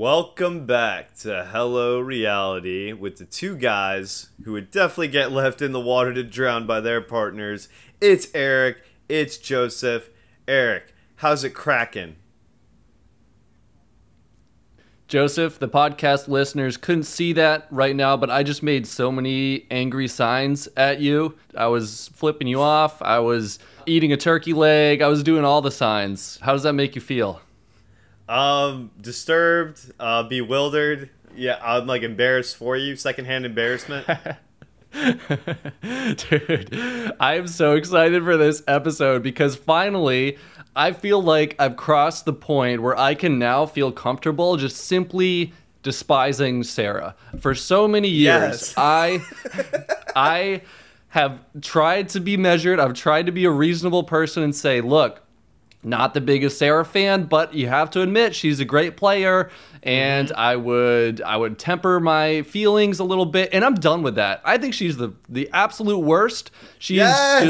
Welcome back to Hello Reality with the two guys who would definitely get left in the water to drown by their partners. It's Eric, it's Joseph. Eric, how's it cracking? Joseph, the podcast listeners couldn't see that right now, but I just made so many angry signs at you. I was flipping you off. I was eating a turkey leg. I was doing all the signs. How does that make you feel? Um, disturbed, uh, bewildered. Yeah, I'm like embarrassed for you. Secondhand embarrassment. Dude, I am so excited for this episode because finally I feel like I've crossed the point where I can now feel comfortable just simply despising Sarah. For so many years, Yes. I I have tried to be measured. I've tried to be a reasonable person and say, look, not the biggest Sarah fan, but you have to admit she's a great player and Mm-hmm. I would I would temper my feelings a little bit and I'm done with that. I think she's the the absolute worst. She's Yes!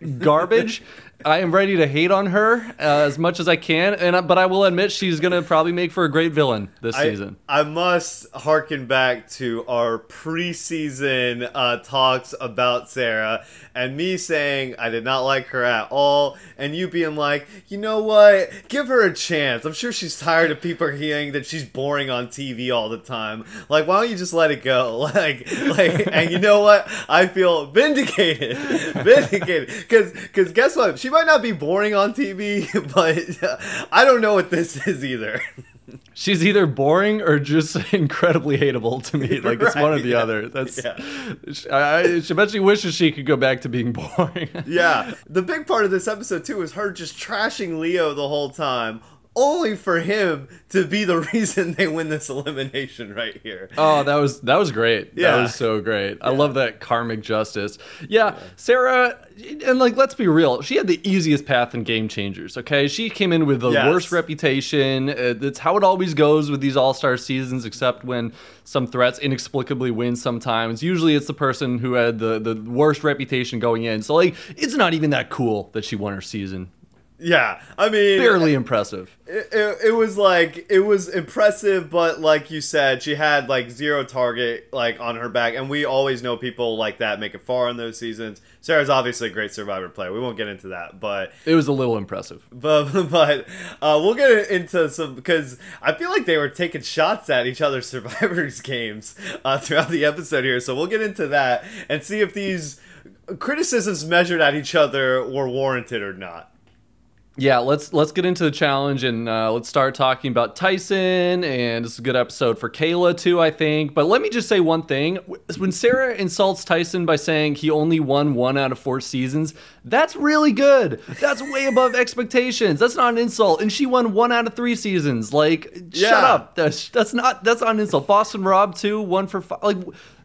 just garbage. I am ready to hate on her uh, as much as I can and but I will admit she's going to probably make for a great villain this I, season. I must harken back to our preseason uh, talks about Sarah and me saying I did not like her at all, and you being like, you know what, give her a chance. I'm sure she's tired of people hearing that she's boring on TV all the time. Like, why don't you just let it go? Like, like, and you know what? I feel vindicated, vindicated. Because, because guess what? She might not be boring on TV, but I don't know what this is either. She's either boring or just incredibly hateable to me. Like it's one or the yeah. other. That's Yeah. I, I she bet she wishes she could go back to being boring. yeah. The big part of this episode too is her just trashing Leo the whole time, only for him to be the reason they win this elimination right here. Oh, that was that was great. That was so great. I love that karmic justice. Yeah, Sarah, and like let's be real, she had the easiest path in Game Changers. Okay, she came in with the Yes. worst reputation. That's how it always goes with these All Star seasons, except when some threats inexplicably win. Sometimes, usually it's the person who had the the worst reputation going in. So like, it's not even that cool that she won her season. Yeah. I mean, Barely impressive. it, it, it was like it was impressive but like you said she had like zero target like on her back and we always know people like that make it far in those seasons sarah's obviously a great survivor player we won't get into that but It was a little impressive. but but uh, we'll get into some because I feel like they were taking shots at each other's survivors games uh, throughout the episode here. So we'll get into that and see if these criticisms measured at each other were warranted or not. Yeah, let's let's get into the challenge and uh, let's start talking about Tyson. And it's a good episode for Kayla too, I think. But let me just say one thing: when Sarah insults Tyson by saying he only won one out of four seasons, that's really good. That's way above expectations. That's not an insult. And she won one out of three seasons. Like, shut up. That's that's not that's not an insult. Boston Rob too, one for five. Like.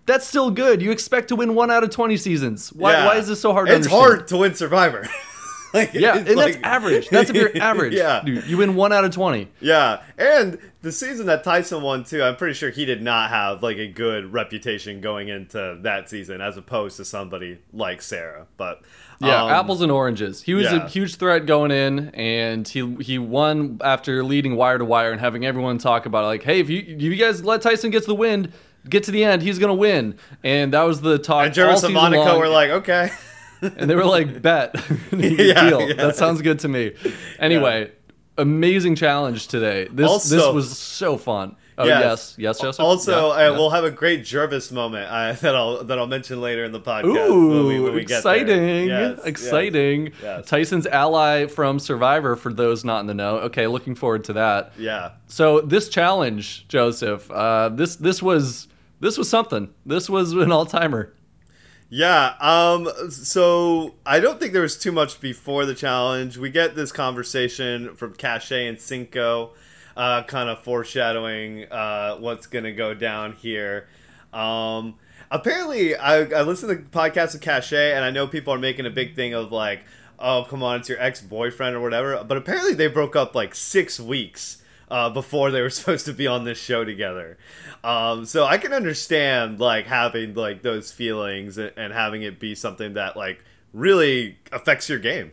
That's still good. You expect to win one out of twenty seasons. Why, Yeah. why is this so hard? to win? It's understand? hard to win Survivor. like, Yeah, and that's average. That's if you're average. yeah, Dude, you win one out of 20. yeah, and the season that Tyson won too. I'm pretty sure he did not have like a good reputation going into that season, as opposed to somebody like Sarah. But Yeah, um, apples and oranges. He was yeah. a huge threat going in, and he he won after leading wire to wire and having everyone talk about it, like, hey, if you if you guys let Tyson get to the wind, get to the end, he's gonna win. And that was the talk. And Gervase and Monica long. were like, okay. And they were like, bet, Yeah, deal. yeah. That sounds good to me. Anyway, amazing challenge today. This this was so fun. Oh Yes. yes, yes, Joseph. Also, Yeah, uh, yeah. we'll have a great Gervase moment uh, that I'll that I'll mention later in the podcast. Ooh, when we, when we exciting! Yes, exciting! yes. Tyson's ally from Survivor. For those not in the know, okay, looking forward to that. Yeah. So this challenge, Joseph, uh, this this was this was something. This was an all timer. Yeah. Um. So I don't think there was too much before the challenge. We get this conversation from Cache and Cinco, uh, kind of foreshadowing uh, what's gonna go down here. Um. Apparently, I, I listened to podcasts of Cache, and I know people are making a big thing of like, oh, come on, it's your ex boyfriend or whatever. But apparently, they broke up like six weeks uh, before they were supposed to be on this show together. Um, so I can understand like having like those feelings and, and having it be something that like really affects your game.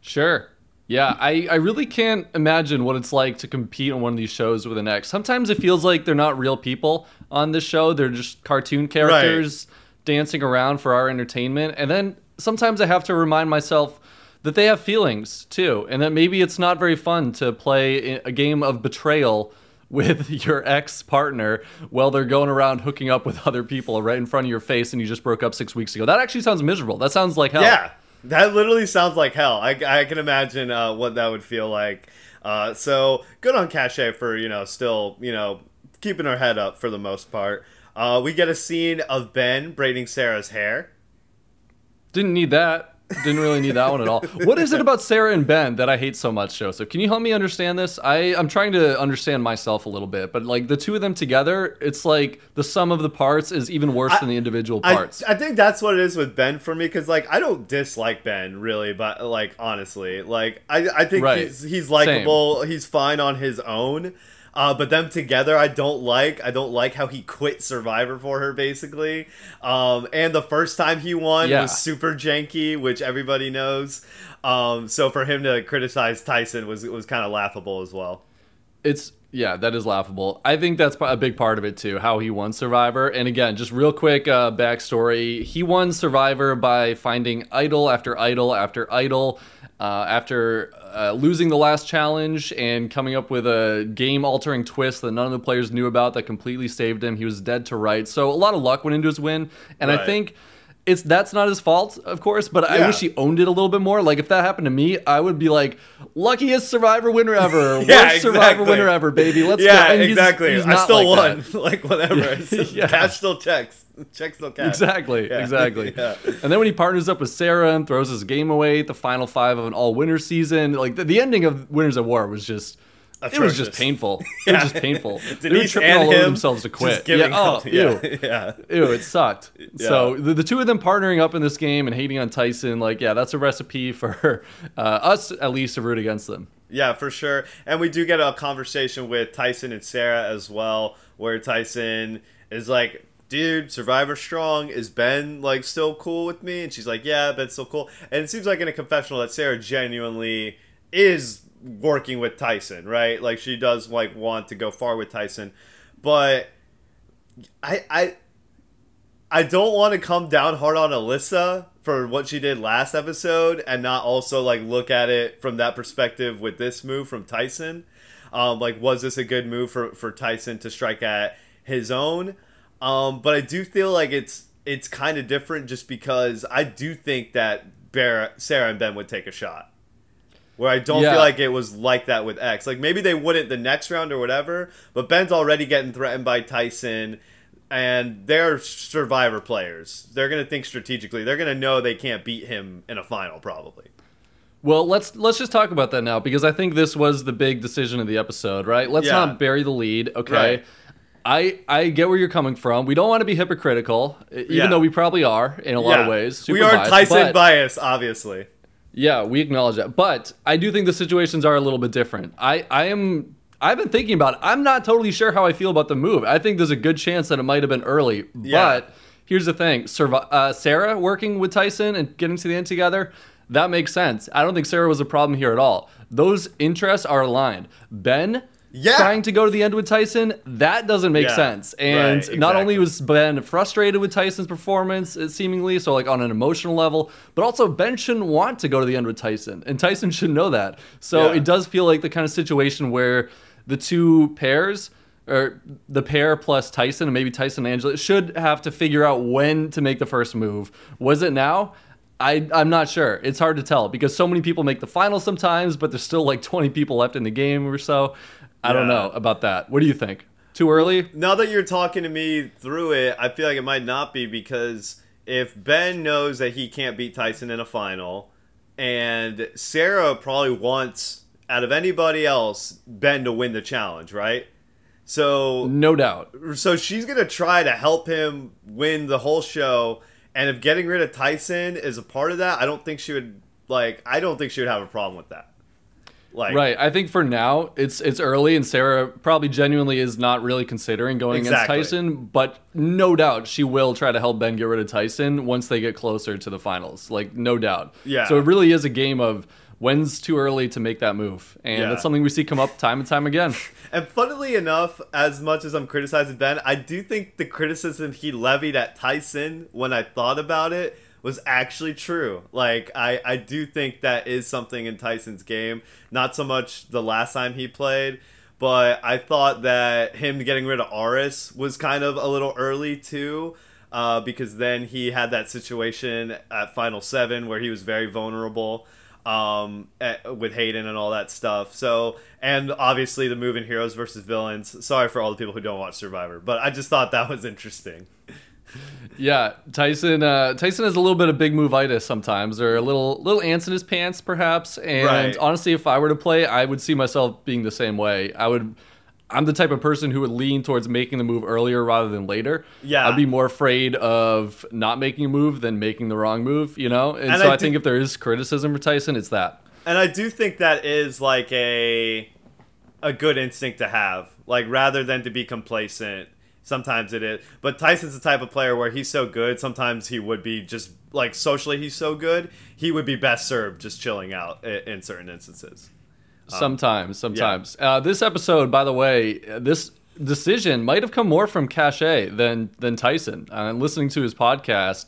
Sure. Yeah, I, I really can't imagine what it's like to compete on one of these shows with an ex. Sometimes it feels like they're not real people on this show. They're just cartoon characters dancing around for our entertainment. And then sometimes I have to remind myself that they have feelings too, and that maybe it's not very fun to play a game of betrayal with your ex partner while they're going around hooking up with other people right in front of your face and you just broke up six weeks ago. That actually sounds miserable. That sounds like hell. Yeah, that literally sounds like hell. I, I can imagine uh, what that would feel like. Uh, so good on Cashay for you know still you know keeping her head up for the most part. Uh, we get a scene of Ben braiding Sarah's hair. Didn't need that. Didn't really need that one at all. What is it about Sarah and Ben that I hate so much, Joseph? Can you help me understand this? I, I'm trying to understand myself a little bit, but like the two of them together, it's like the sum of the parts is even worse I- than the individual parts. I think that's what it is with Ben for me because like I don't dislike Ben really, but like honestly, like I I think Right. he's he's likable, he's fine on his own. Uh, but them together, I don't like. I don't like how he quit Survivor for her, basically. Um, and the first time he won Yeah. was super janky, which everybody knows. Um, so for him to criticize Tyson was was kind of laughable as well. It's yeah, that is laughable. I think that's a big part of it too, how he won Survivor. And again, just real quick uh, backstory: he won Survivor by finding idol after idol after idol. Uh, after uh, losing the last challenge and coming up with a game-altering twist that none of the players knew about that completely saved him, he was dead to rights. So a lot of luck went into his win, and I think it's that's not his fault, of course, but I wish he owned it a little bit more. Like if that happened to me, I would be like, luckiest Survivor winner ever, worst Yeah, Survivor winner ever, baby. Let's yeah, go. Exactly. he's I still like won. like whatever. Yeah. Cash still checks. Checks still cash. Exactly, Yeah. exactly. Yeah. And then when he partners up with Sarah and throws his game away at the final five of an all-winner season, like the, the ending of Winners at War was just. It was just Atrocious. painful. It was just painful. they were tripping all over themselves to quit. Yeah. Oh, up. ew. Yeah. yeah. Ew, it sucked. Yeah. So the, the two of them partnering up in this game and hating on Tyson, like, yeah, that's a recipe for uh, us at least to root against them. Yeah, for sure. And we do get a conversation with Tyson and Sarah as well, where Tyson is like, dude, Survivor strong. Is Ben like still cool with me? And she's like, yeah, Ben's still cool. And it seems like in a confessional that Sarah genuinely is working with Tyson, right? Like she does like want to go far with Tyson. But I I I don't want to come down hard on Alyssa for what she did last episode and not also like look at it from that perspective with this move from Tyson. Um, like, was this a good move for, for Tyson to strike at his own? Um, but I do feel like it's it's kind of different just because I do think that Sarah and Ben would take a shot. Where I don't Yeah. feel like it was like that with X. Like maybe they wouldn't the next round or whatever, but Ben's already getting threatened by Tyson and they're survivor players. They're going to think strategically. They're going to know they can't beat him in a final probably. Well, let's let's just talk about that now because I think this was the big decision of the episode, right? Let's Yeah. not bury the lead, okay? Right. I I get where you're coming from. We don't want to be hypocritical, even Yeah. though we probably are in a lot of ways. we are biased, Tyson bias, obviously. Yeah, we acknowledge that. But I do think the situations are a little bit different. I, I am I've been thinking about it. I'm not totally sure how I feel about the move. I think there's a good chance that it might have been early. Yeah. But here's the thing. Survi- uh, Sarah working with Tyson and getting to the end together, that makes sense. I don't think Sarah was a problem here at all. Those interests are aligned. Ben Yeah. trying to go to the end with Tyson, that doesn't make Yeah. sense. And Right, not only was Ben frustrated with Tyson's performance, it seemingly, so like on an emotional level, but also Ben shouldn't want to go to the end with Tyson, and Tyson should know that. So Yeah. it does feel like the kind of situation where the two pairs, or the pair plus Tyson, and maybe Tyson and Angela, should have to figure out when to make the first move. Was it now? I, I'm not sure. It's hard to tell because so many people make the final sometimes, but there's still like 20 people left in the game or so. I don't know about that. What do you think? Too early? Now that you're talking to me through it, I feel like it might not be because if Ben knows that he can't beat Tyson in a final, and Sarah probably wants out of anybody else Ben to win the challenge, right? So No doubt. so she's gonna try to help him win the whole show and if getting rid of tyson is a part of that i don't think she would like i don't think she would have a problem with that like Right. I think for now it's it's early and Sarah probably genuinely is not really considering going Exactly. against Tyson, but no doubt she will try to help Ben get rid of Tyson once they get closer to the finals. Like no doubt. Yeah. So it really is a game of when's too early to make that move? And Yeah. that's something we see come up time and time again. And funnily enough, as much as I'm criticizing Ben, I do think the criticism he levied at Tyson when I thought about it was actually true. Like I, I do think that is something in Tyson's game. Not so much the last time he played, but I thought that him getting rid of Aras was kind of a little early too. Uh, because then he had that situation at Final Seven where he was very vulnerable um, with Hayden and all that stuff. So, and obviously the move in Heroes versus Villains. Sorry for all the people who don't watch Survivor, but I just thought that was interesting. Yeah, Tyson. Uh, Tyson has a little bit of big move-itis sometimes, or a little little ants in his pants, perhaps. And Right. honestly, if I were to play, I would see myself being the same way. I would. I'm the type of person who would lean towards making the move earlier rather than later. Yeah. I'd be more afraid of not making a move than making the wrong move. You know, and, And so I I, do- think if there is criticism for Tyson, it's that. And I do think that is like a a good instinct to have. Like rather than to be complacent, sometimes it is. But Tyson's the type of player where he's so good, sometimes he would be just like socially he's so good, he would be best served just chilling out in certain instances. Sometimes, sometimes. Uh, this episode, by the way, this decision might have come more from Cashay than than Tyson. Uh, listening to his podcast,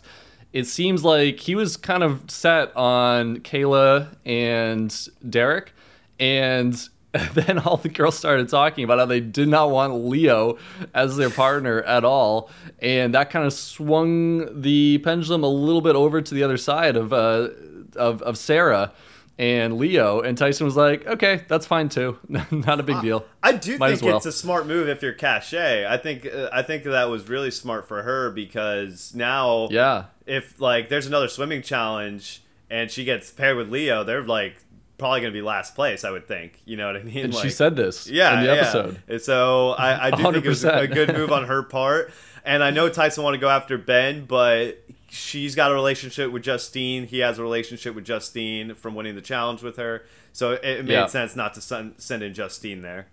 it seems like he was kind of set on Kayla and Derek, and then all the girls started talking about how they did not want Leo as their partner at all, and that kind of swung the pendulum a little bit over to the other side of uh, of, of Sarah and Leo, and Tyson was like, "Okay, that's fine too. Not a big deal." I do Might think well. it's a smart move if you're Cashay. I think uh, I think that was really smart for her because now Yeah, if like there's another swimming challenge and she gets paired with Leo, they're like probably gonna be last place. I would think. You know what I mean? and like, she said this yeah, in the yeah. episode. And so I, I do think it was a good move on her part. And I know Tyson want to go after Ben, but she's got a relationship with Justine. He has a relationship with Justine from winning the challenge with her. So it, it made Yeah. sense not to send, send in Justine there.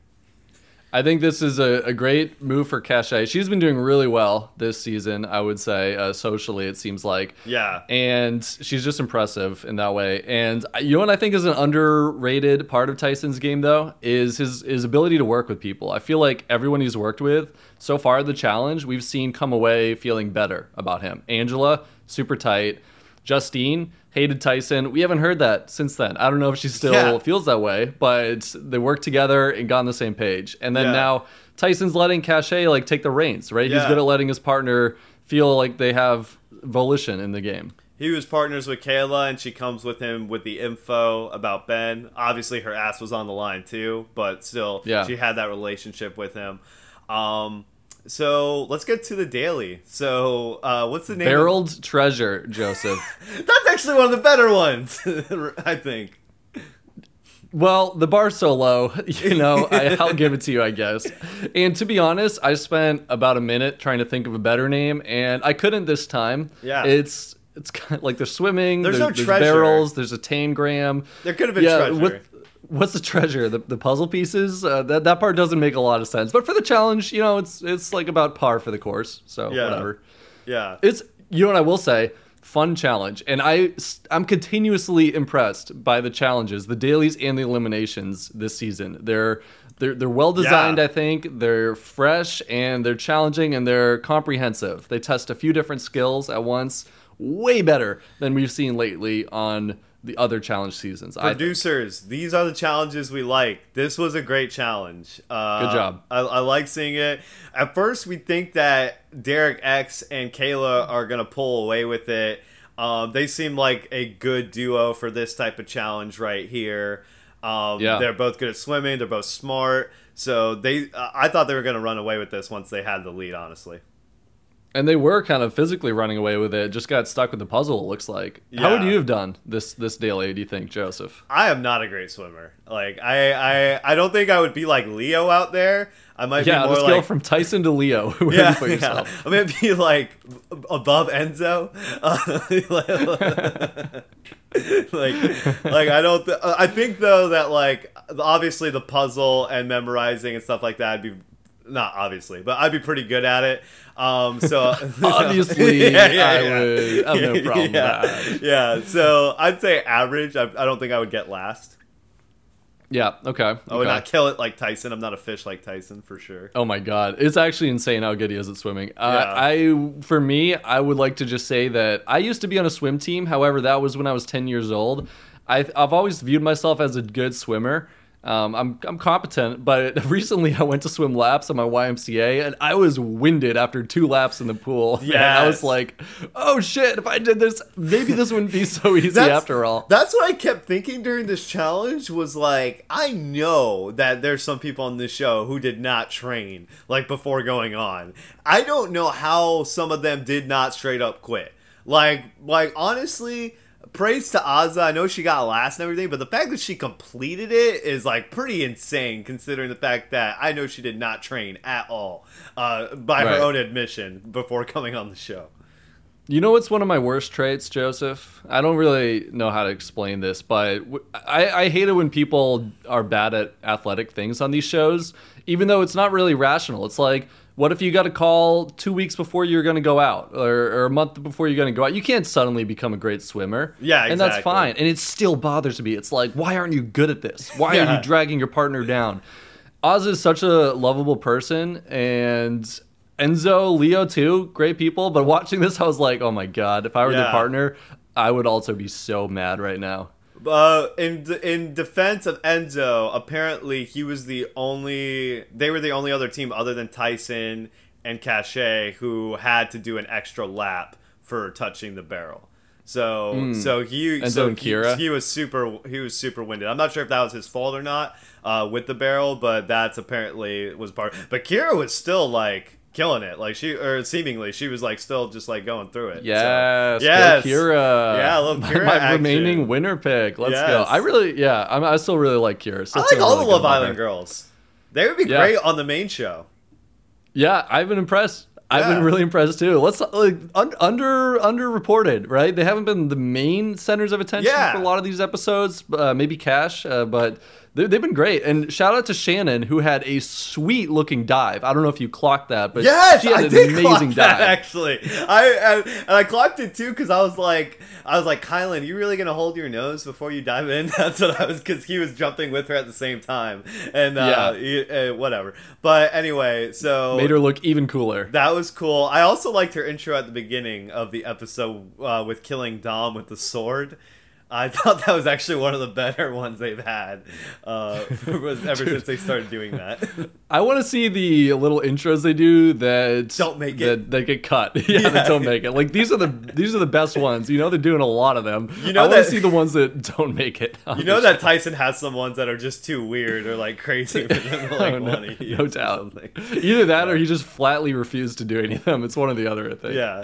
I think this is a, a great move for Cashay. She's been doing really well this season, I would say, uh, socially, it seems like. Yeah. And she's just impressive in that way. And you know what I think is an underrated part of Tyson's game, though, is his, his ability to work with people. I feel like everyone he's worked with so far, the challenge, we've seen come away feeling better about him. Angela, super tight. Justine hated Tyson. We haven't heard that since then. I don't know if she still Yeah. feels that way, but they worked together and got on the same page. And then Yeah. now Tyson's letting Cashay like take the reins, right? He's good at letting his partner feel like they have volition in the game. He was partners with Kayla, and she comes with him with the info about Ben. Obviously, her ass was on the line too, but still, Yeah. she had that relationship with him. Um, so let's get to the daily. So, uh, what's the name? of- Barreled treasure, Joseph. That's actually one of the better ones, I think. Well, the bar's so low, you know, I, I'll give it to you, I guess. And to be honest, I spent about a minute trying to think of a better name, and I couldn't this time. Yeah. It's it's kind of like there's swimming, There's there's, no there's treasure. barrels, there's a tangram. There could have been yeah, treasure. what- what's the treasure? The, the puzzle pieces? Uh, that that part doesn't make a lot of sense. But for the challenge, you know, it's it's like about par for the course. So Yeah. whatever. yeah. It's you know what I will say, fun challenge, and I I'm continuously impressed by the challenges, the dailies and the eliminations this season. They're they're they're well designed, Yeah. I think. They're fresh and they're challenging and they're comprehensive. They test a few different skills at once, way better than we've seen lately on the other challenge seasons. Producers, these are the challenges we like. This was a great challenge. Uh, Good job. I, I like seeing it. At first, we think that Derek X and Kayla are gonna pull away with it. Um, they seem like a good duo for this type of challenge right here. Um, Yeah. They're both good at swimming. They're both smart. So they, I thought they were gonna run away with this once they had the lead. Honestly. And they were kind of physically running away with it. Just got stuck with the puzzle. It looks like. How would you have done this this daily? Do you think, Joseph? I am not a great swimmer. Like I, I, I don't think I would be like Leo out there. I might Yeah, be more let's go like from Tyson to Leo. Yeah, you put yeah. I'm gonna be like above Enzo. like, like I don't. Th- I think though that like obviously the puzzle and memorizing and stuff like that would be not obviously, but I'd be pretty good at it. Um, so obviously, Yeah, yeah, I yeah. would have no problem yeah. with that. Yeah, so I'd say average. I, I don't think I would get last. Yeah. Okay. I would okay. not kill it like Tyson. I'm not a fish like Tyson for sure. Oh my god, it's actually insane how good he is at swimming. Uh. I, for me, I would like to just say that I used to be on a swim team. However, that was when I was 10 years old. I, I've always viewed myself as a good swimmer. Um, I'm, I'm competent, but recently I went to swim laps on my YMCA and I was winded after two laps in the pool. Yeah, I was like, oh shit, if I did this, maybe this wouldn't be so easy after all. That's what I kept thinking during this challenge was like, I know that there's some people on this show who did not train like before going on. I don't know how some of them did not straight up quit. Like, like honestly, praise to Azah. I know she got last and everything, but the fact that she completed it is like pretty insane considering the fact that I know she did not train at all uh, by Right. her own admission before coming on the show. You know what's one of my worst traits, Joseph? I don't really know how to explain this, but I hate it when people are bad at athletic things on these shows, even though it's not really rational. It's like, what if you got a call two weeks before you're going to go out or, or a month before you're going to go out? You can't suddenly become a great swimmer. Yeah, And that's fine. And it still bothers me. It's like, why aren't you good at this? Why are you dragging your partner down? Oz is such a lovable person, and Enzo, Leo too, great people. But watching this, I was like, oh my god, if I were their Yeah. partner, I would also be so mad right now. Uh, in in defense of Enzo, apparently he was the only. They were the only other team other than Tyson and Cashay who had to do an extra lap for touching the barrel. So so he. Enzo so and he, Kyra? he was super he was super winded. I'm not sure if that was his fault or not uh, with the barrel, but that's apparently was part. But Kyra was still like killing it, like she or seemingly she was like still just like going through it. So- Yes, go yes, Kyra. Yeah, I love Kyra My, action. remaining winner pick. Let's go. I really, yeah, I'm, I still really like Kyra. So I like all really the Love Island girls. They would be Yeah. great on the main show. Yeah, I've been impressed. I've been really impressed too. Let's like un- under underreported, right? They haven't been the main centers of attention Yeah. for a lot of these episodes. Uh, maybe Cash, uh, but they've been great. And shout out to Shannon who had a sweet looking dive. I don't know if you clocked that, but Yes, she had I an did amazing clock that dive. actually. I and, and I clocked it too because I was like, I was like, Kyland, you really gonna hold your nose before you dive in? That's what I was because he was jumping with her at the same time, and uh, Yeah. he- uh, whatever. But anyway, so Made her look even cooler. That was cool. I also liked her intro at the beginning of the episode uh, with killing Dom with the sword. I thought that was actually one of the better ones they've had uh, was ever since they started doing that. I want to see the little intros they do that Don't make that, it. that get cut. yeah, Yeah. that don't make it. Like these are the these are the best ones. You know they're doing a lot of them. You know I want to see the ones that don't make it. You know that Tyson has some ones that are just too weird or like crazy for them to like Oh, no, want to no doubt. Either that or he just flatly refused to do any of them. It's one or the other, I think. Yeah.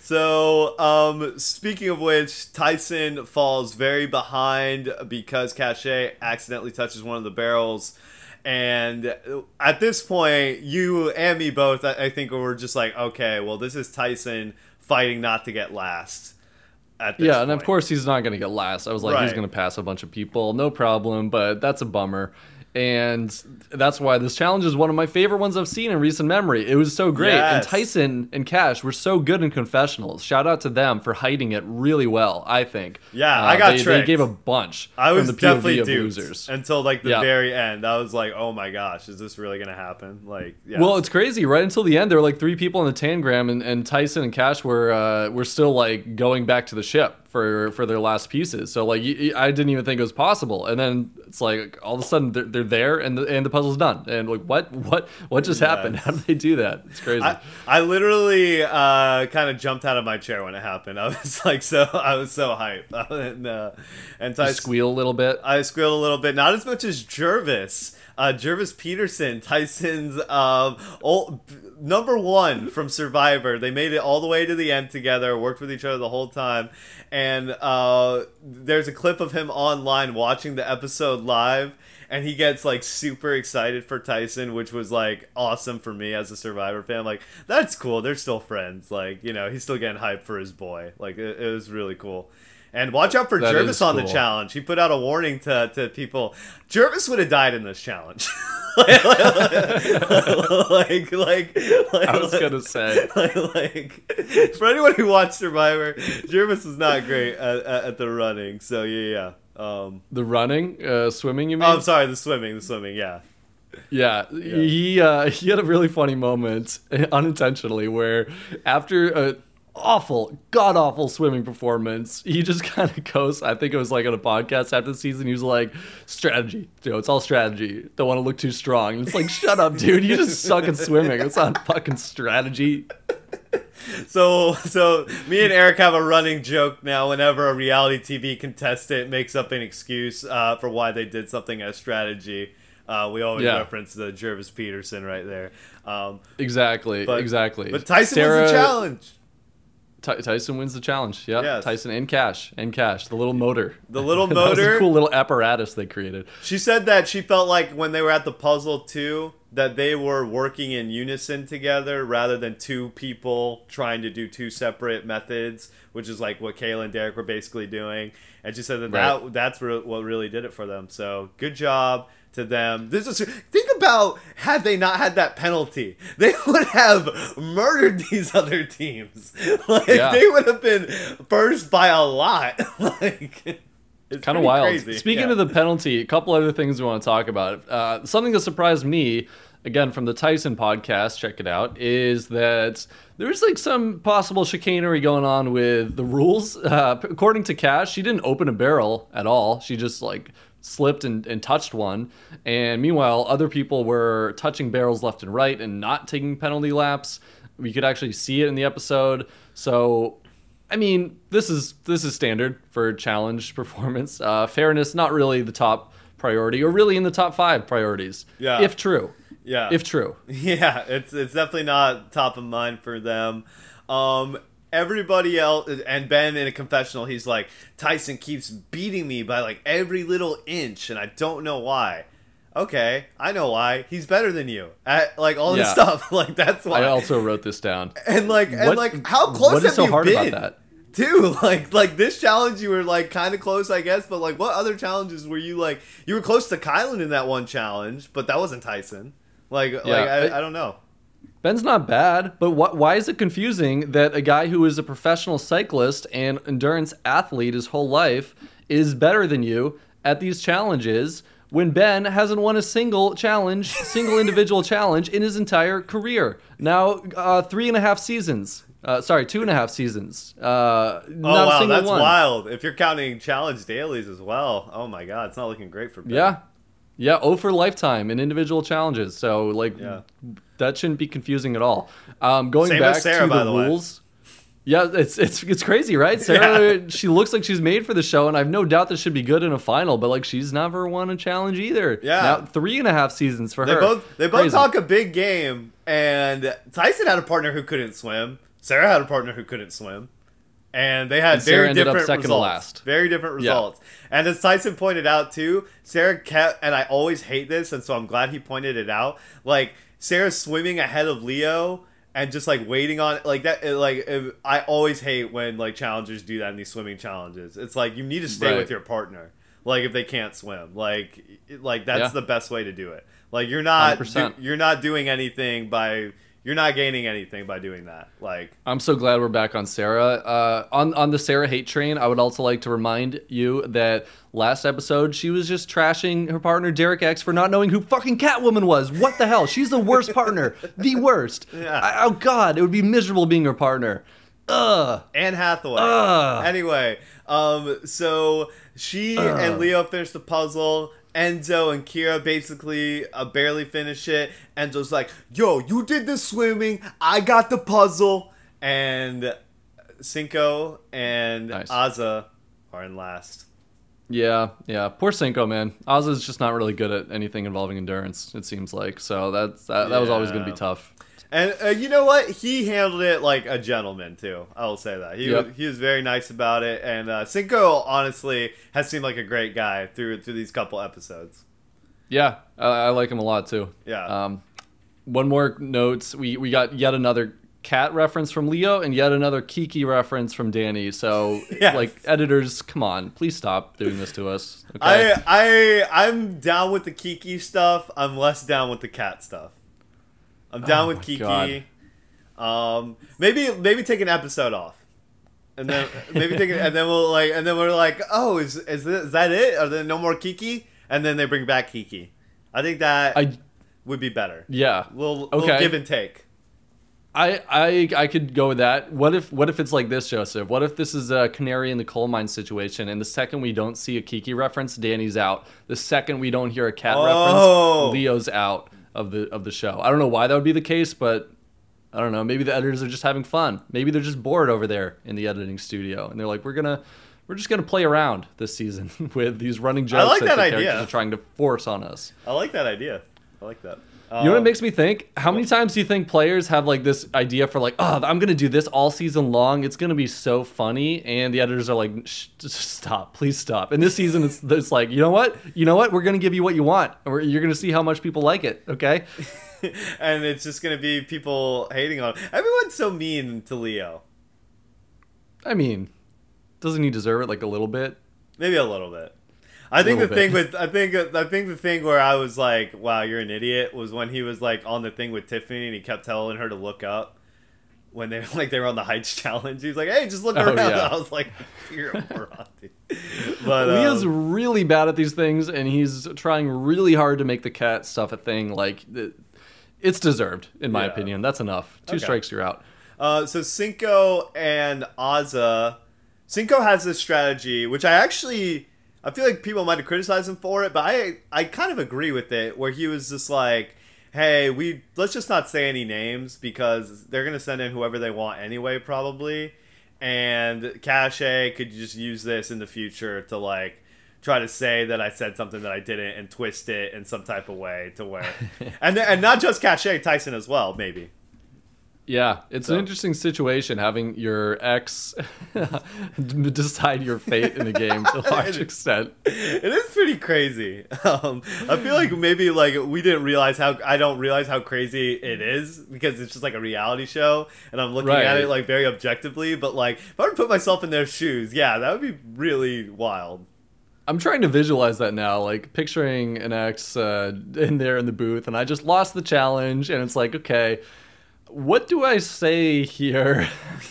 So, um, speaking of which, Tyson falls very behind because Cashay accidentally touches one of the barrels. And at this point, you and me both, I think, were just like, okay, well, this is Tyson fighting not to get last. At this Yeah, and of course he's not going to get last. I was like, he's going to pass a bunch of people, no problem. But that's a bummer, and that's why this challenge is one of my favorite ones I've seen in recent memory. It was so great, and Tyson and Cash were so good in confessionals. Shout out to them for hiding it really well. I think. Yeah, Uh, I got they, they gave a bunch. I was definitely of duped losers. until like the Yeah. very end. I was like, oh my gosh, is this really gonna happen? Like, yeah. Well, it's crazy. Right until the end, there were like three people in the tangram, and, and Tyson and Cash were uh, were still like going back to the ship for for their last pieces. So like, I didn't even think it was possible. And then it's like all of a sudden they're, they're there, and the, and the puzzle's done. And like, what what what just happened? How did they do that? It's crazy. I, I literally uh, kind of jumped out of my chair when it happened. I was like, so I was so hyped, and uh, and so I, squeal a little bit. I squealed a little bit, not as much as Gervase. Uh, Gervase Peterson, Tyson's um, old, number one from Survivor. They made it all the way to the end together, worked with each other the whole time. And uh, there's a clip of him online watching the episode live, and he gets like super excited for Tyson, which was like awesome for me as a Survivor fan. Like, that's cool. They're still friends. Like, you know, he's still getting hyped for his boy. Like, it, it was really cool. And watch out for That Gervase is on the challenge. He put out a warning to, to people. Gervase would have died in this challenge. like, like, like, I was gonna say. like, like, for anyone who watched Survivor, Gervase was not great at, at, the running. So yeah, yeah. Um, The running, uh, swimming, you mean? oh, I'm sorry, the swimming, the swimming. Yeah, Yeah, he uh, he had a really funny moment unintentionally where after a awful, god awful swimming performance, he just kind of goes. I think it was like on a podcast after the season. He was like, "Strategy, you know, it's all strategy. Don't want to look too strong." And it's like, shut up, dude. You just suck at swimming. It's not fucking strategy. So, so me and Eric have a running joke now. Whenever a reality TV contestant makes up an excuse uh, for why they did something as strategy, uh, we always Yeah. reference the Gervase Peterson right there. Um, Exactly, but, exactly. But Tyson Sarah- was the challenge. Ty- Tyson wins the challenge. Yeah, Yes. Tyson and Cash and Cash, the little motor. The little motor. a cool little apparatus they created. She said that she felt like when they were at the puzzle too, that they were working in unison together rather than two people trying to do two separate methods, which is like what Kayla and Derek were basically doing. And she said that, Right. that that's what really did it for them. So good job to them. This is think about had they not had that penalty, they would have murdered these other teams. Like Yeah. they would have been first by a lot. like. It's kind of wild. crazy. Speaking Yeah. of the penalty, a couple other things we want to talk about. Uh, something that surprised me, again from the Tyson podcast, check it out, is that there's like some possible chicanery going on with the rules. Uh, according to Cash, she didn't open a barrel at all. She just like slipped and, and touched one. And meanwhile, other people were touching barrels left and right and not taking penalty laps. We could actually see it in the episode. So I mean, this is this is standard for challenge performance. Uh, fairness, not really the top priority, or really in the top five priorities. Yeah. If true. Yeah. If true. Yeah, it's it's definitely not top of mind for them. Um, everybody else and Ben in a confessional, he's like Tyson keeps beating me by like every little inch, and I don't know why. Okay, I know why. He's better than you at like all this stuff. Like that's why. I also wrote this down. and like and What- like how close what have so you hard been? about that? Too like like this challenge, you were like kind of close, I guess. But like, what other challenges were you like? You were close to Kyland in that one challenge, but that wasn't Tyson. Like, like I- I, I don't know. Ben's not bad, but wh- why is it confusing that a guy who is a professional cyclist and endurance athlete his whole life is better than you at these challenges when Ben hasn't won a single challenge, single individual challenge in his entire career? Now, uh, three and a half seasons. Uh, sorry, two and a half seasons. Uh, Oh wow, single that's one. wild. If you're counting challenge dailies as well, oh my god, it's not looking great for Ben. Yeah. Yeah, oh for lifetime in individual challenges. So like Yeah. that shouldn't be confusing at all. Um, going Same back Sarah, to by the the rules. Yeah, it's it's it's crazy, right? Sarah, she looks like she's made for the show, and I've no doubt this should be good in a final. But like, she's never won a challenge either. Yeah. now three and a half seasons for They her. both they both Crazy. talk a big game, and Tyson had a partner who couldn't swim. Sarah had a partner who couldn't swim, and they had And very different second results. last. Very different Yeah. results. And as Tyson pointed out too, Sarah kept, and I always hate this, and so I'm glad he pointed it out. Like Sarah's swimming ahead of Leo. And just like waiting on like that, it, like I always hate when like challengers do that in these swimming challenges. It's like you need to stay Right. with your partner, like if they can't swim, like like that's Yeah. the best way to do it. Like you're not do, 100%. you're not doing anything by you're not gaining anything by doing that. Like I'm so glad we're back on Sarah. Uh, on on the Sarah hate train, I would also like to remind you that last episode she was just trashing her partner Derek X for not knowing who fucking Catwoman was. What the hell? She's the worst partner, the worst. Yeah. I- oh God, it would be miserable being her partner. Ugh. Anne Hathaway. Ugh. Anyway, um, so she and Leo finished the puzzle. Enzo and Kyra basically uh, barely finish it. Enzo's like, "Yo, you did the swimming. I got the puzzle." And Cinco and Nice. Azah are in last. Yeah, yeah. Poor Cinco, man. Oz's just not really good at anything involving endurance. It seems like so. That's that, that was always going to be tough. And uh, you know what? He handled it like a gentleman too. I will say that he Yep. was, he was very nice about it. And uh, Cinco honestly has seemed like a great guy through through these couple episodes. Yeah, I, I like him a lot too. Yeah. Um, one more notes. we we got yet another cat reference from Leo and yet another Kiki reference from Danny. So, Yes. like, editors, come on, please stop doing this to us. Okay? I I I'm down with the Kiki stuff. I'm less down with the cat stuff. I'm down Oh with Kiki. God. Um, maybe maybe take an episode off, and then maybe take it, and then we'll like, and then we're like, oh, is is, this, is that it? Are there no more Kiki? And then they bring back Kiki. I think that I would be better. yeah. We'll, we'll Okay. give and take. I, I I could go with that. What if what if it's like this, Joseph? What if this is a canary in the coal mine situation, and the second we don't see a Kiki reference, Danny's out. The second we don't hear a cat Oh. reference, Leo's out of the of the show. I don't know why that would be the case, but I don't know. Maybe the editors are just having fun. Maybe they're just bored over there in the editing studio, and they're like, we're gonna we're just gonna play around this season with these running jokes like that, that the idea. characters are trying to force on us. I like that idea. I like that. You know what it Um, makes me think? How many times do you think players have like this idea for like, oh, I'm gonna do this all season long. It's gonna be so funny, and the editors are like, stop, please stop. And this season, it's, it's like, you know what? You know what? We're gonna give you what you want. we're- You're gonna see how much people like it. Okay? and it's just gonna be people hating on. Everyone's so mean to Leo. I mean, doesn't he deserve it like a little bit? Maybe a little bit. I think the Little thing with I think I think the thing where I was like, "Wow, you're an idiot," was when he was like on the thing with Tiffany and he kept telling her to look up when they like they were on the heights challenge. He was like, "Hey, just look Oh, around." yeah. I was like, "You're a moron." dude." But Leo's um, really bad at these things, and he's trying really hard to make the cat stuff a thing. Like, it's deserved, in my Yeah. opinion. That's enough. Two Okay. strikes, you're out. Uh, so Cinco and Azah, Cinco has this strategy, which I actually I feel like people might have criticized him for it, but I I kind of agree with it. Where he was just like, "Hey, we let's just not say any names because they're gonna send in whoever they want anyway, probably." And Cache could just use this in the future to like try to say that I said something that I didn't and twist it in some type of way to where, and and not just Cache, Tyson as well, maybe. Yeah, it's So- an interesting situation having your ex decide your fate in the game to a large extent. it is pretty crazy. Um, I feel like maybe like we didn't realize how I don't realize how crazy it is because it's just like a reality show, and I'm looking at it like very objectively. But like, if I were to put myself in their shoes, yeah, that would be really wild. I'm trying to visualize that now, like picturing an ex uh, in there in the booth, and I just lost the challenge, and it's like, okay, what do I say here?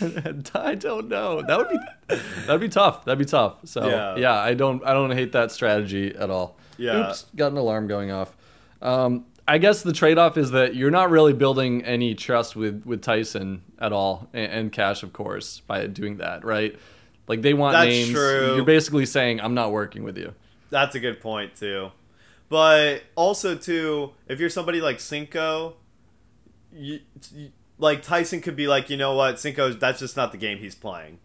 I don't know. That would be that'd be tough. That'd be tough. So Yeah. yeah, I don't I don't hate that strategy at all. Yeah. Oops, got an alarm going off. Um, I guess the trade-off is that you're not really building any trust with with Tyson at all, and, and Cash, of course, by doing that, right? Like they want That's names. true. You're basically saying, "I'm not working with you." That's a good point too. But also too, if you're somebody like Cinco, you, you- like Tyson could be like, you know what, Cinco, that's just not the game he's playing.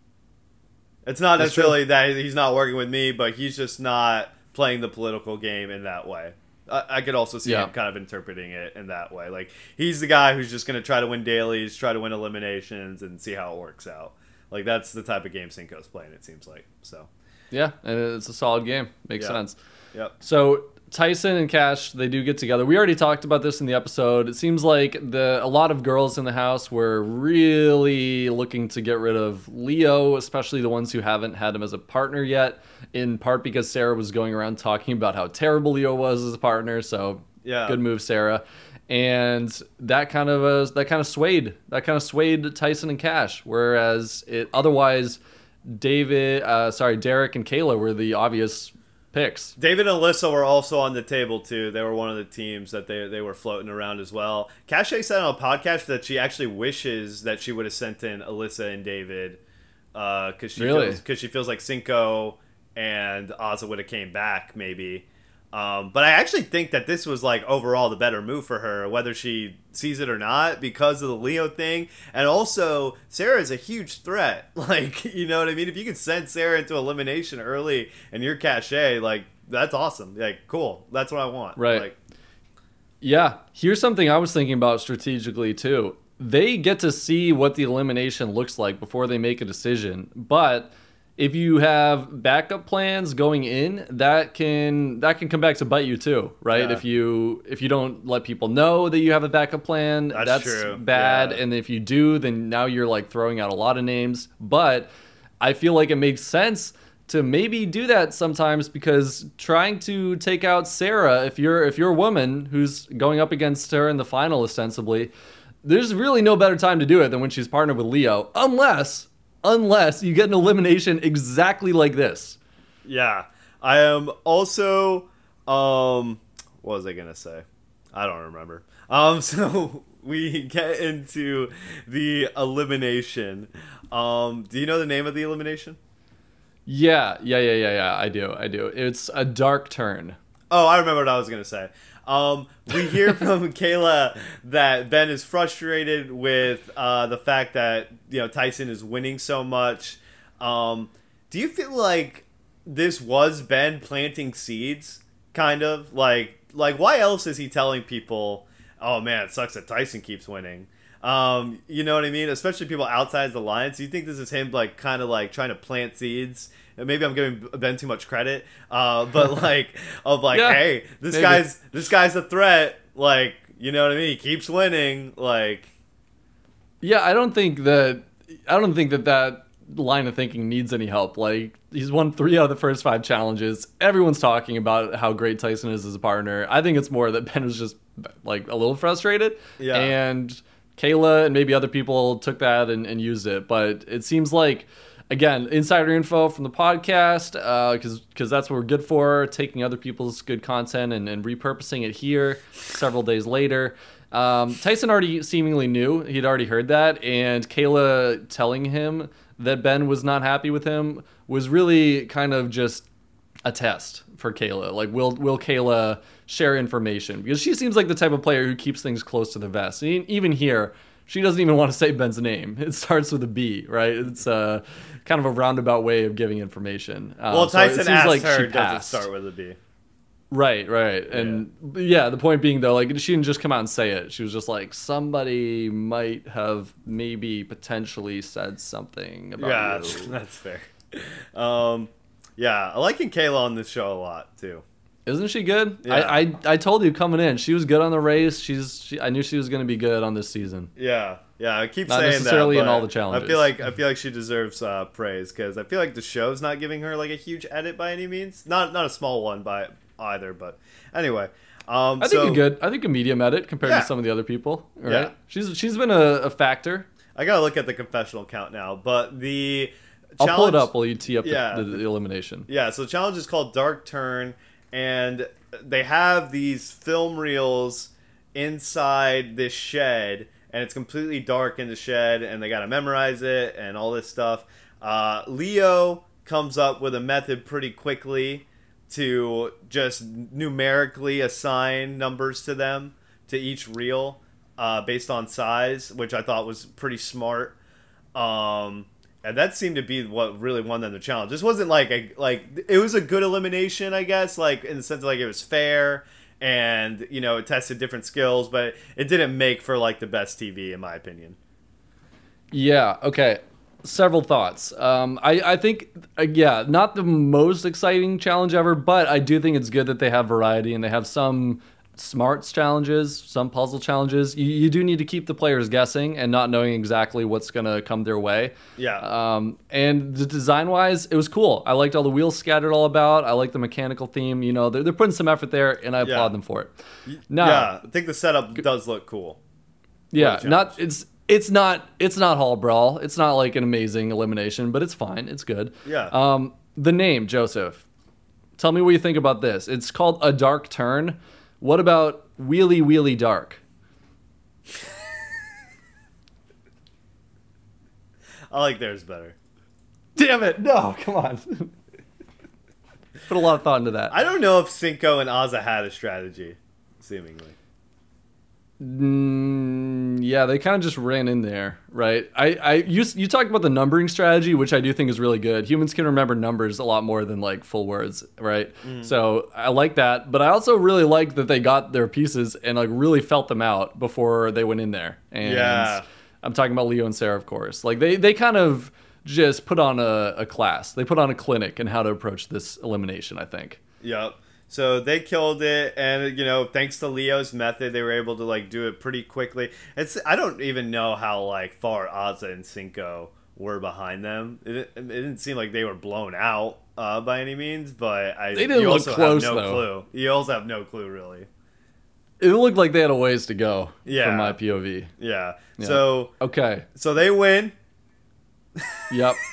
It's not That's true. necessarily that he's not working with me, but he's just not playing the political game in that way. I, I could also see Yeah. him kind of interpreting it in that way. Like he's the guy who's just going to try to win dailies, try to win eliminations, and see how it works out. Like that's the type of game Cinco's playing. It seems like so. Yeah, and it's a solid game. Makes Yeah. sense. Yep. So Tyson and Cash, they do get together. We already talked about this in the episode. It seems like the a lot of girls in the house were really looking to get rid of Leo, especially the ones who haven't had him as a partner yet. In part because Sarah was going around talking about how terrible Leo was as a partner. So Yeah. good move, Sarah. And that kind of uh, that kind of swayed that kind of swayed Tyson and Cash. Whereas it otherwise, David, uh, sorry, Derek and Kayla were the obvious picks. David and Alyssa were also on the table too. They were one of the teams that they they were floating around as well. Cache said on a podcast that she actually wishes that she would have sent in Alyssa and David uh, because she Really? feels because she feels like Cinco and Ozza would have came back maybe. Um, but I actually think that this was like overall the better move for her, whether she sees it or not, because of the Leo thing, and also Sarah is a huge threat. Like you know what I mean? If you can send Sarah into elimination early and you're Cashay, like that's awesome. Like cool, that's what I want. Right. Like, Yeah, here's something I was thinking about strategically too. They get to see what the elimination looks like before they make a decision, but if you have backup plans going in, that can that can come back to bite you too, right? Yeah. If you if you don't let people know that you have a backup plan, That's that's, bad. Yeah. And if you do, then now you're like throwing out a lot of names. But I feel like it makes sense to maybe do that sometimes because trying to take out Sarah, if you're if you're a woman who's going up against her in the final ostensibly, there's really no better time to do it than when she's partnered with Leo, unless unless you get an elimination exactly like this. Yeah. I am also um what was I gonna say? I don't remember. Um so we get into the elimination. Um do you know the name of the elimination? Yeah, yeah, yeah, yeah, yeah. I do, I do. It's a dark turn. Oh, I remember what I was gonna say. Um, we hear from Kayla that Ben is frustrated with uh, the fact that you know Tyson is winning so much. Um, do you feel like this was Ben planting seeds, kind of like like why else is he telling people, "Oh man, it sucks that Tyson keeps winning." Um, you know what I mean? Especially people outside the alliance. Do you think this is him like kind of like trying to plant seeds? Maybe I'm giving Ben too much credit, uh, but like of like, Yeah, hey, this maybe. guy's this guy's a threat. Like, you know what I mean? He keeps winning. Like, Yeah, I don't think that I don't think that that line of thinking needs any help. Like he's won 3 out of the first 5 challenges. Everyone's talking about how great Tyson is as a partner. I think it's more that Ben was just like a little frustrated Yeah. and Kayla and maybe other people took that and, and used it, but it seems like again insider info from the podcast because because that's what we're good for taking other people's good content and, and repurposing it here several days later um, tyson already seemingly knew he'd already heard that and kayla telling him that ben was not happy with him was really kind of just a test for Kayla. Like, will will Kayla share information? Because she seems like the type of player who keeps things close to the vest. Even here, she doesn't even want to say Ben's name. It starts with a B, right? It's uh, kind of a roundabout way of giving information. Um, well, so it Tyson asked like her, does it start with a B? Right, right. And yeah. the point being though, like she didn't just come out and say it. She was just like somebody might have maybe potentially said something about Yeah, you. that's fair. Um, yeah, I liking Kayla on this show a lot too. Isn't she good? Yeah. I, I I told you coming in, she was good on the race. She's she, I knew she was going to be good on this season. Yeah, yeah. I keep Not saying necessarily that, in all the challenges. I feel like I feel like she deserves uh, praise because I feel like the show's not giving her like a huge edit by any means. Not not a small one by either, but anyway. Um, I think so a good. I think a medium edit compared Yeah. to some of the other people. Right? Yeah. She's she's been a, a factor. I gotta look at the confessional count now, but the I'll challenge, pull it up while you tee up Yeah. the, the elimination. Yeah, so the challenge is called Dark Turn, and they have these film reels inside this shed, and it's completely dark in the shed, and they got to memorize it and all this stuff. Uh, Leo comes up with a method pretty quickly to just numerically assign numbers to them to each reel uh, based on size, which I thought was pretty smart. Um, and that seemed to be what really won them the challenge. This wasn't like a like it was a good elimination, I guess, like in the sense of like it was fair and you know it tested different skills, but it didn't make for like the best TV in my opinion. Yeah. Okay. Several thoughts. Um, I I think uh, yeah, not the most exciting challenge ever, but I do think it's good that they have variety and they have some smarts challenges, some puzzle challenges. You, you do need to keep the players guessing and not knowing exactly what's gonna come their way. Yeah. Um, and the design wise, it was cool. I liked all the wheels scattered all about. I like the mechanical theme. You know, they're, they're putting some effort there, and I Yeah. applaud them for it. Now, yeah, I think the setup does look cool. yeah, not it's it's not it's not Hall Brawl. It's not like an amazing elimination, but it's fine. It's good. Yeah. Um, the name Joseph. Tell me what you think about this. It's called a dark turn. What about wheelie wheelie dark? I like theirs better. Damn it! No, come on. Put a lot of thought into that. I don't know if Cinco and Azah had a strategy, seemingly. Mm, yeah, they kind of just ran in there, right? I, I you, you talked about the numbering strategy, which I do think is really good. Humans can remember numbers a lot more than like full words, right? So I like that, but I also really like that they got their pieces and like really felt them out before they went in there. And Yeah. I'm talking about Leo and Sarah, of course. Like they they kind of just put on a, a class. They put on a clinic and how to approach this elimination. I think. Yep. So they killed it, and you know, thanks to Leo's method, they were able to like do it pretty quickly. It's I don't even know how like far Azah and Cinco were behind them. It, it didn't seem like they were blown out uh, by any means, but I They didn't you look also close, have no though. clue. You also have no clue really. It looked like they had a ways to go Yeah. from my POV. Yeah. Yeah. So Okay. so they win, Yep.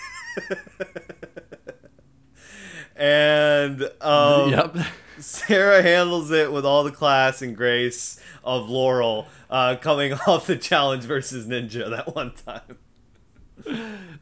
and um, yep. Sarah handles it with all the class and grace of Laurel uh, coming off the challenge versus Ninja that one time.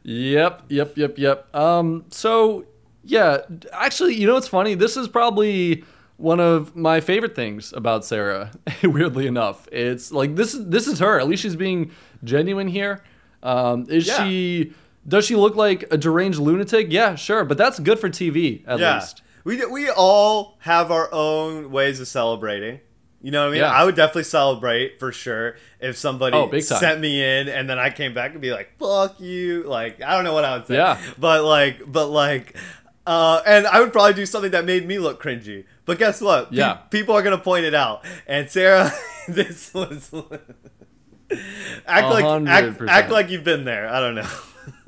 Yep, yep, yep, yep. Um, so yeah, actually, you know what's funny? This is probably one of my favorite things about Sarah. weirdly enough, it's like this is this is her. At least she's being genuine here. Um, is Yeah. she? Does she look like a deranged lunatic? Yeah, sure, but that's good for TV at yeah. least. We, we all have our own ways of celebrating. You know what I mean? Yeah. I would definitely celebrate for sure if somebody Oh, sent me in and then I came back and be like, fuck you. Like, I don't know what I would say. Yeah. But like, but like, uh, and I would probably do something that made me look cringy. But guess what? Pe- Yeah. people are going to point it out. And Sarah, this was. act like act, act like you've been there. I don't know.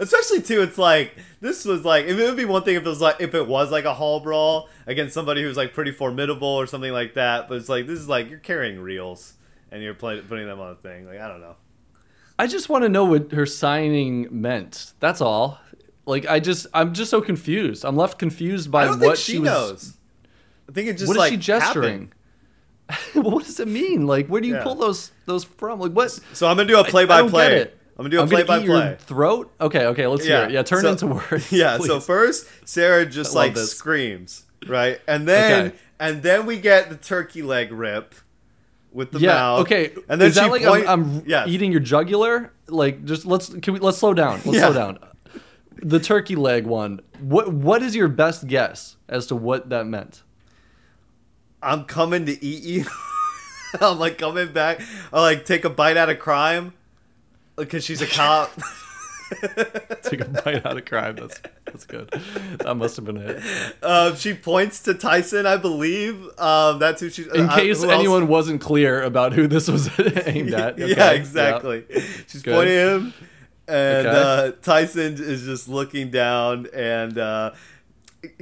Especially too, it's like this was like it would be one thing if it was like if it was like a hall brawl against somebody who's like pretty formidable or something like that. But it's like this is like you're carrying reels and you're play, putting them on a thing. Like I don't know. I just want to know what her signing meant. That's all. Like I just, I'm just so confused. I'm left confused by what think she was. knows. I think it just what is like she gesturing? what does it mean? Like, where do you Yeah. pull those those from? Like, what? So I'm gonna do a play by play. I'm gonna do a I'm play by eat your play. throat. Okay, okay, let's hear it. Yeah, turn so- into words. Yeah. So first, Sarah just like this. screams, right, and then Okay. and then we get the turkey leg rip with the yeah, mouth. okay. And then is that like point- I'm, I'm Yes. eating your jugular? Like, just let's can we let's slow down. Let's Yeah. slow down. The turkey leg one. What what is your best guess as to what that meant? I'm coming to eat you. I'm like coming back. I like take a bite out of crime because she's a cop. Take a bite out of crime. That's that's good. That must have been it. uh, she points to Tyson, I believe. Um, that's who she. In uh, case who else- anyone wasn't clear about who this was aimed at. yeah, Okay, exactly. She's Good. pointing at him, and Okay. uh, Tyson is just looking down. And uh,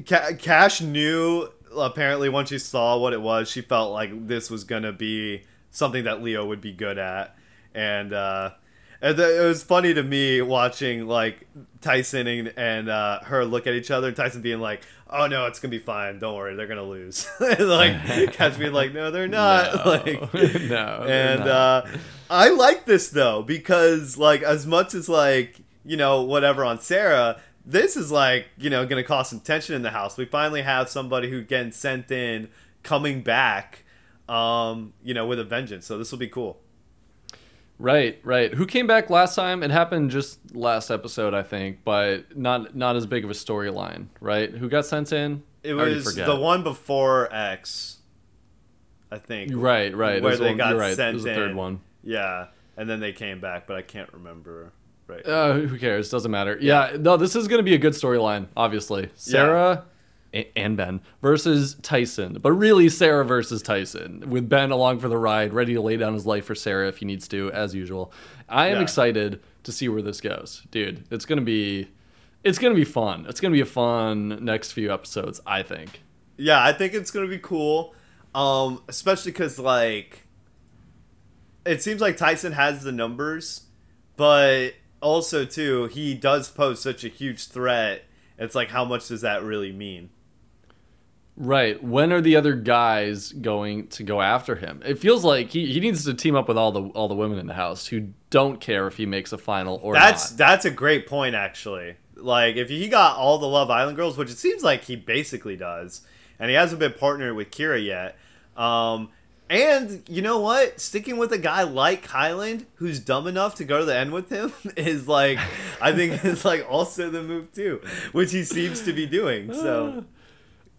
Ca- Cash knew apparently once she saw what it was, she felt like this was gonna be something that Leo would be good at, and. And it was funny to me watching like Tyson and, and uh, her look at each other, and Tyson being like, "Oh no, it's gonna be fine. Don't worry, they're gonna lose." and like Cash being like, "No, they're not." No. Like, no. and not. uh, I like this though because like as much as like you know whatever on Sarah, this is like you know gonna cause some tension in the house. We finally have somebody who getting sent in coming back, um, you know, with a vengeance. So this will be cool. Right, right. Who came back last time? It happened just last episode, I think, but not not as big of a storyline, right? Who got sent in? It was the one before X, I think. Right, right. It Where was they one- got right. sent was the third in. one. Yeah, and then they came back, but I can't remember. Right. Uh, who cares? Doesn't matter. Yeah, no, this is going to be a good storyline, obviously. Sarah a- and Ben versus Tyson, but really Sarah versus Tyson, with Ben along for the ride, ready to lay down his life for Sarah if he needs to, as usual. I am Yeah. excited to see where this goes, dude. It's going to be, it's going to be fun. It's going to be a fun next few episodes, I think. Yeah, I think it's gonna be cool. Um, especially because like, it seems like Tyson has the numbers, but also too he does pose such a huge threat. It's like, how much does that really mean? Right. When are the other guys going to go after him? It feels like he, he needs to team up with all the all the women in the house who don't care if he makes a final or That's not. that's a great point, actually. Like, if he got all the Love Island girls, which it seems like he basically does, and he hasn't been partnered with Kyra yet. Um, and you know what? Sticking with a guy like Kyland, who's dumb enough to go to the end with him, is like, I think is like also the move too, which he seems to be doing. So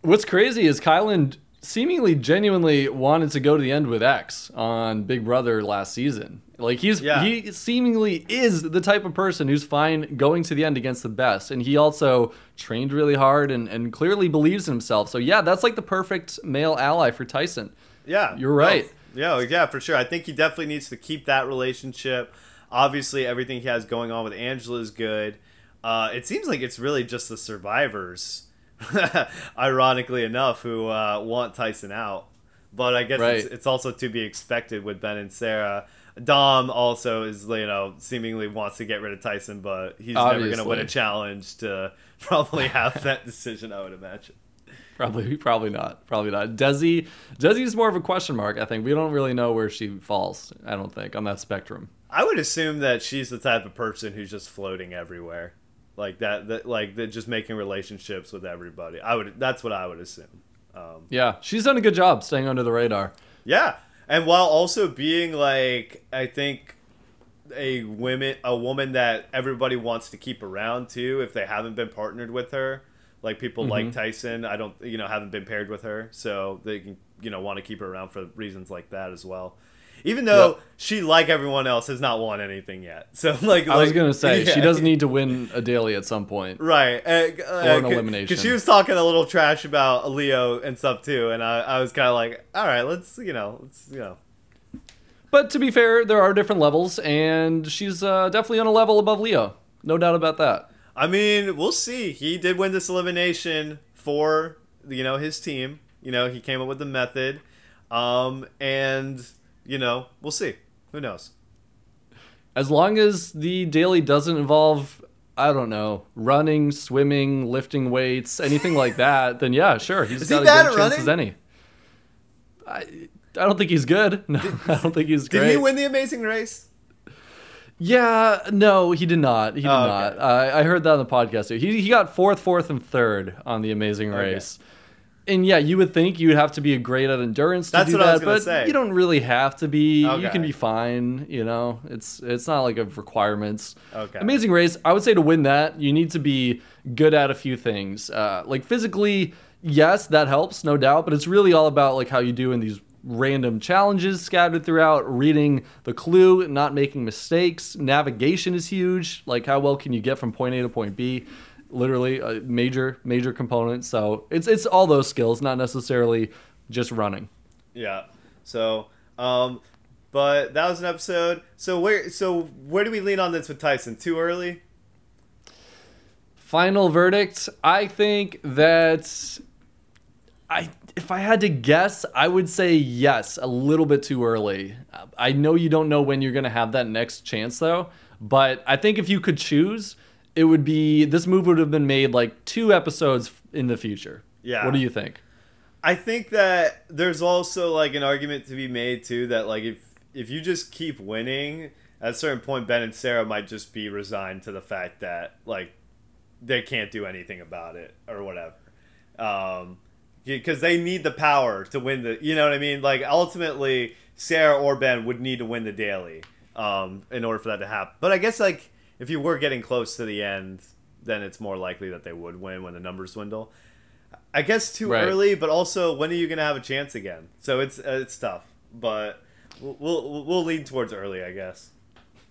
What's crazy is Kylan seemingly genuinely wanted to go to the end with X on Big Brother last season. Like he's Yeah. he seemingly is the type of person who's fine going to the end against the best, and he also trained really hard and, and clearly believes in himself. So yeah, that's like the perfect male ally for Tyson. Yeah, You're right. No, yeah, yeah, for sure. I think he definitely needs to keep that relationship. Obviously, everything he has going on with Angela is good. Uh, it seems like it's really just the survivors, ironically enough, who uh, want Tyson out. But I guess it's, Right. it's also to be expected with Ben and Sarah. Dom also is, you know, seemingly wants to get rid of Tyson, but he's never going to win a challenge to probably have that decision. I would imagine. Probably, probably not. Probably not. Desi, Desi's more of a question mark. I think we don't really know where she falls. I don't think on that spectrum. I would assume that she's the type of person who's just floating everywhere, like that. That like that, just making relationships with everybody. I would. That's what I would assume. Um, Yeah, she's done a good job staying under the radar. yeah, and while also being like, I think a women a woman that everybody wants to keep around too, if they haven't been partnered with her. Like people like Mm-hmm. Tyson, I don't, you know, haven't been paired with her, so they can, you know, want to keep her around for reasons like that as well. Even though Yep. she, like everyone else, has not won anything yet. So like, I was gonna say she yeah. does need to win a daily at some point. Right. Uh, an elimination. Because she was talking a little trash about Leo and stuff too, and I, I was kind of like, all right, let's, you know, let's, you know. But to be fair, there are different levels, and she's uh, definitely on a level above Leo. No doubt about that. I mean, we'll see. He did win this elimination for, you know, his team. You know, he came up with the method. Um, and, you know, we'll see. Who knows? As long as the daily doesn't involve, I don't know, running, swimming, lifting weights, anything like that, then yeah, sure, he's Is got bad as good a chance as any. I, I don't think he's good. No, I don't think he's Did great. he win the Amazing Race? Yeah, no, he did not. He did Oh, okay. not. I I heard that on the podcast. He he got fourth, fourth, and third on the Amazing Okay. And yeah, you would think you'd have to be great at endurance to That's do what I was that, but say. you don't really have to be. You can be fine. You know, it's it's not like a requirements. Okay. Amazing Race. I would say to win that, you need to be good at a few things. Uh, like physically, yes, that helps, no doubt. But it's really all about like how you do in these random challenges scattered throughout. Reading the clue, not making mistakes. Navigation is huge. Like how well can you get from point A to point B? Literally a major major component. So it's it's all those skills, not necessarily just running. Yeah. So, um, but that was an episode. So where, so where do we lean on this with Tyson? Too early? Final verdict. I think that I if I had to guess, I would say yes, a little bit too early. I know you don't know when you're going to have that next chance though, but I think if you could choose, it would be this move would have been made like two episodes in the future. Yeah. What do you think? I think that there's also like an argument to be made too that like if if you just keep winning, at a certain point Ben and Sarah might just be resigned to the fact that like they can't do anything about it or whatever. Um because they need the power to win the you know what I mean? Like ultimately Sarah or Ben would need to win the daily um in order for that to happen. But I guess like if you were getting close to the end, then it's more likely that they would win when the numbers dwindle. I guess too Right. early, but also when are you gonna have a chance again? So it's uh, it's tough, but we'll, we'll we'll lean towards early, I guess.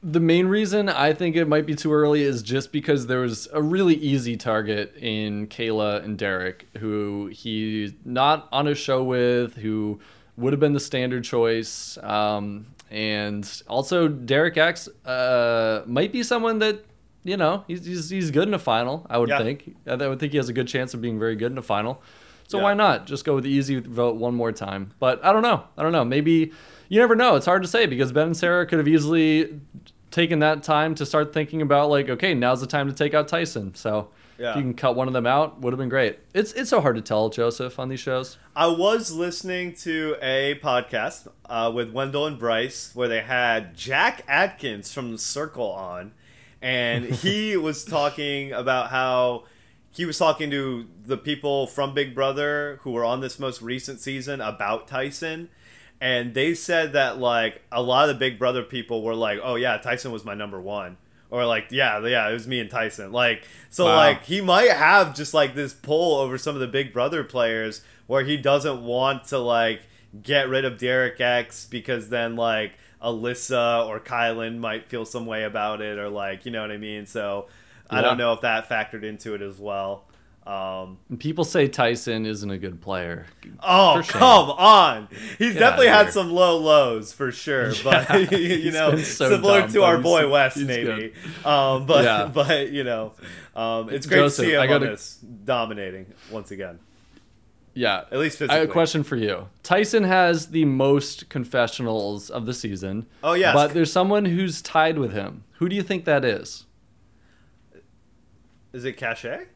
The main reason I think it might be too early is just because there was a really easy target in Kayla and Derek, who he's not on a show with, who would have been the standard choice. Um, and also, Derek X uh, might be someone that, you know, he's, he's, he's good in a final, I would Yeah. think. I would think he has a good chance of being very good in a final. So Yeah. why not just go with the easy vote one more time? But I don't know. I don't know. Maybe you never know. It's hard to say because Ben and Sarah could have easily taken that time to start thinking about like, okay, now's the time to take out Tyson. So Yeah. if you can cut one of them out, would have been great. It's it's so hard to tell, Joseph, on these shows. I was listening to a podcast uh, with Wendell and Bryce where they had Jack Atkins from the Circle on, and he was talking about how he was talking to the people from Big Brother who were on this most recent season about Tyson. And they said that like a lot of the Big Brother people were like, "Oh yeah, Tyson was my number one," or like, "Yeah, yeah, it was me and Tyson." Like, so Wow. like he might have just like this pull over some of the Big Brother players where he doesn't want to like get rid of Derek X because then like Alyssa or Kylan might feel some way about it, or like you know what I mean. So I don't know if that factored into it as well. Um, And people say Tyson isn't a good player. oh shame. come on! He's Get definitely had here. some low lows for sure, but you know, so similar dumb, to our boy West, maybe. Um, but Yeah. but you know, um, it's great Joseph, to see him I gotta- this dominating once again. Yeah. At least I have a question for you. Tyson has the most confessionals of the season. Oh, yeah, But there's someone who's tied with him. Who do you think that is? Is it Cashay?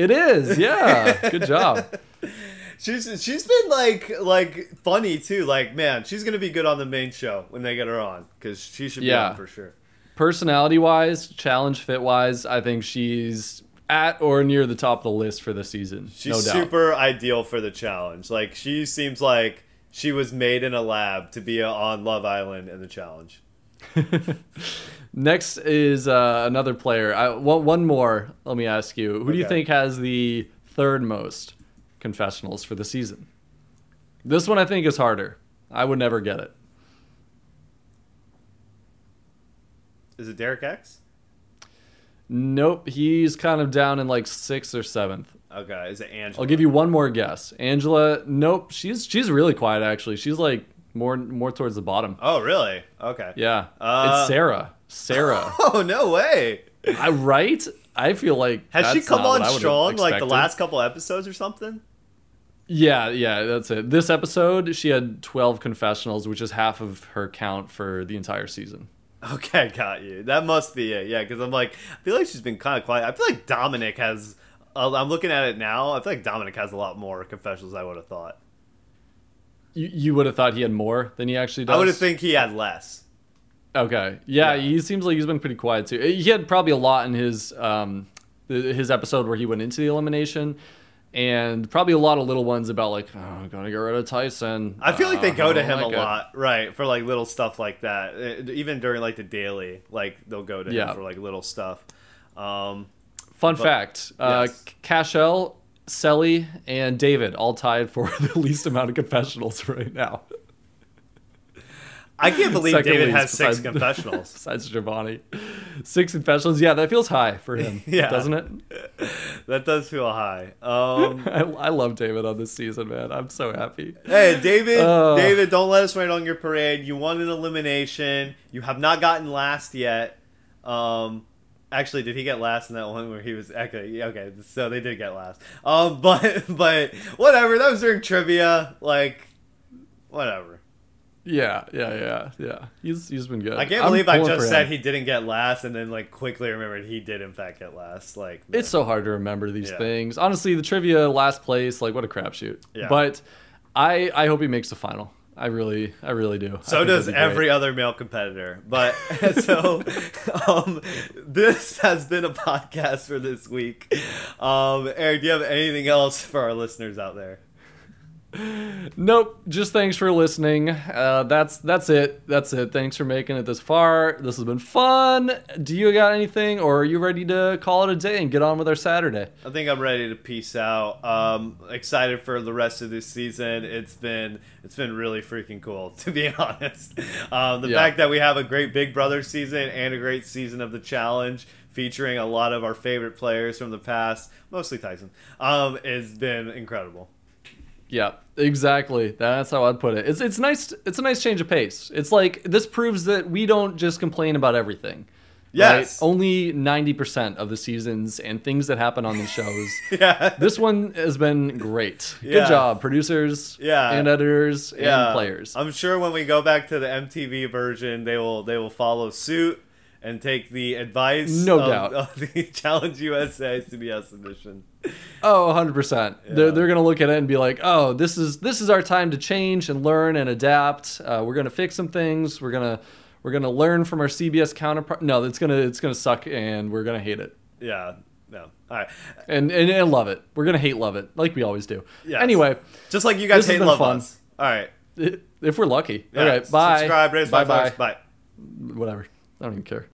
It is. Yeah. Good job. She's she's been like like funny too. Like man, she's gonna be good on the main show when they get her on because she should be Yeah. on for sure. Personality wise, challenge fit wise, I think she's at or near the top of the list for the season. She's no doubt. super ideal for the challenge. Like she seems like she was made in a lab to be on Love Island in the challenge. Next is uh, another player. I, one, one more. Let me ask you. Who do you think has the third most confessionals for the season? This one I think is harder. I would never get it. Is it Derek X? Nope. He's kind of down in like sixth or seventh. Okay, is it Angela? I'll give you one more guess. Angela. Nope. She's she's really quiet actually. She's like more more towards the bottom. Oh really? Okay. Yeah. Uh, it's Sarah. Sarah. Oh no way! I right? I feel like Has she come on strong like the last couple episodes or something? Yeah, yeah, that's it. This episode, she had 12 confessionals, which is half of her count for the entire season. Okay, got you. That must be it. Yeah, because I'm like, I feel like she's been kind of quiet. I feel like Dominic has. uh, I'm looking at it now. I feel like Dominic has a lot more confessionals. I would have thought. You, you would have thought he had more than he actually does. I would have think he had less. Okay, yeah, Yeah. he seems like he's been pretty quiet too. He had probably a lot in his um, his episode where he went into the elimination, and probably a lot of little ones about like, oh, gotta get rid of Tyson. I feel like they Uh, go to him a like it. lot, right? For like little stuff like that. Uh, Even during like the daily, like they'll go to Yeah. him for like little stuff. Um, Fun But- fact: uh, yes. Cashel, Selly, and David all tied for the least amount of confessionals right now. I can't believe Second David has six besides- confessionals. Besides Giovanni, six confessionals. Yeah, that feels high for him. Yeah. doesn't it? that does feel high. Um, I, I love David on this season, man. I'm so happy. Hey, David, Oh. David, don't let us rain on your parade. You won an elimination. You have not gotten last yet. Um, actually, did he get last in that one where he was okay? Okay, so they did get last. Um, but but whatever. That was during trivia. Like, whatever. Yeah, yeah, yeah, yeah. He's he's been good. I can't I'm believe I just said him. he didn't get last, and then like quickly remembered he did in fact get last. Like, It's so hard to remember these Yeah. things. Honestly, the trivia last place, like what a crapshoot. Yeah. But I I hope he makes the final. I really I really do. So does that'd be great. every other male competitor. But so um, this has been a podcast for this week. Um, Eric, do you have anything else for our listeners out there? Nope. Just thanks for listening. Uh, that's that's it. That's it. Thanks for making it this far. This has been fun. Do you got anything, or are you ready to call it a day and get on with our Saturday? I think I'm ready to peace out. Um, excited for the rest of this season. It's been it's been really freaking cool to be honest. Um, the Yeah. fact that we have a great Big Brother season and a great season of the challenge featuring a lot of our favorite players from the past, mostly Tyson, um, has been incredible. Yeah, exactly. That's how I'd put it. It's it's nice. It's a nice change of pace. It's like this proves that we don't just complain about everything. Yes. right? Only ninety percent of the seasons and things that happen on these shows. Yeah. this one has been great. Good Yeah. job, producers. Yeah. And editors and players. I'm sure when we go back to the MTV version, they will they will follow suit and take the advice. No of, doubt. of the Challenge USA CBS edition. Oh, 100%. They're, they're going to look at it and be like, "Oh, this is this is our time to change and learn and adapt. Uh, we're going to fix some things. We're going to we're going to learn from our CBS counterpart. No, it's going to it's going to suck and we're going to hate it. Yeah. No. All right. And, and and love it. We're going to hate love it like we always do. Yes. Anyway, Just like you guys hate love fun. us. All right. if we're lucky. Yeah. Okay, bye. Subscribe, raise bye bye. Bye. Whatever. I don't even care.